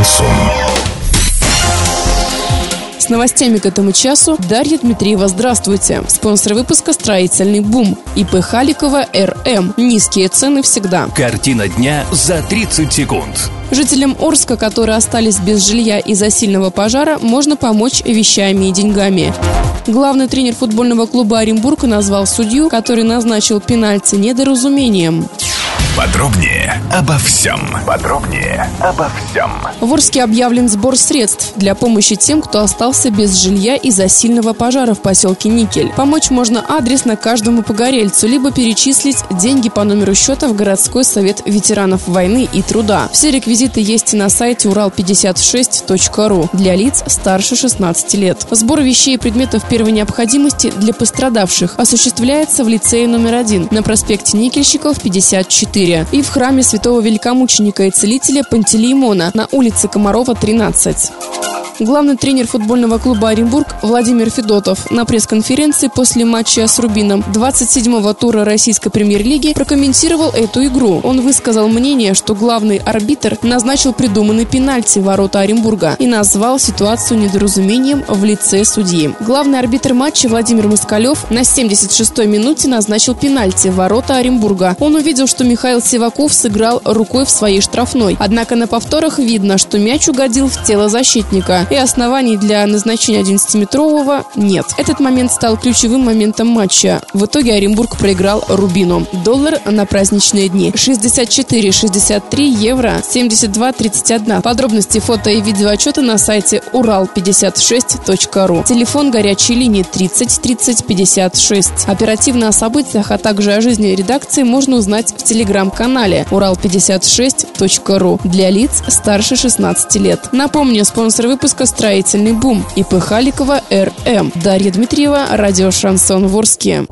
Шансон. С новостями к этому часу Дарья Дмитриева. Здравствуйте. Спонсор выпуска «Строительный бум». ИП Халикова РМ. Низкие цены всегда. Картина дня за 30 секунд. Жителям Орска, которые остались без жилья из-за сильного пожара, можно помочь вещами и деньгами. Главный тренер футбольного клуба Оренбург назвал судью, который назначил пенальти недоразумением. Подробнее обо всем. Подробнее обо всем. В Орске объявлен сбор средств для помощи тем, кто остался без жилья из-за сильного пожара в поселке Никель. Помочь можно адресно каждому погорельцу, либо перечислить деньги по номеру счета в городской совет ветеранов войны и труда. Все реквизиты есть на сайте урал56.ру для лиц старше 16 лет. Сбор вещей и предметов первой необходимости для пострадавших осуществляется в лицее номер один на проспекте Никельщиков 54 4 и в храме святого великомученика и целителя Пантелеймона на улице Комарова, 13. Главный тренер футбольного клуба Оренбург Владимир Федотов на пресс-конференции после матча с Рубином 27-го тура российской премьер-лиги прокомментировал эту игру. Он высказал мнение, что главный арбитр назначил придуманный пенальти ворота Оренбурга и назвал ситуацию недоразумением в лице судьи. Главный арбитр матча Владимир Москалев на 76-й минуте назначил пенальти ворота Оренбурга. Он увидел, что Михаил Сиваков сыграл рукой в своей штрафной. Однако на повторах видно, что мяч угодил в тело защитника и оснований для назначения 11-метрового нет. Этот момент стал ключевым моментом матча. В итоге Оренбург проиграл Рубину. Доллар на праздничные дни 64,63 евро 72,31. Подробности фото и видеоотчета на сайте урал56.ру. Телефон горячей линии 30 30 56. Оперативно о событиях, а также о жизни редакции можно узнать в телеграм-канале урал56.ру для лиц старше 16 лет. Напомню, спонсор выпуска выпуска «Строительный бум» ИП Халикова РМ. Дарья Дмитриева, радио «Шансон Ворске».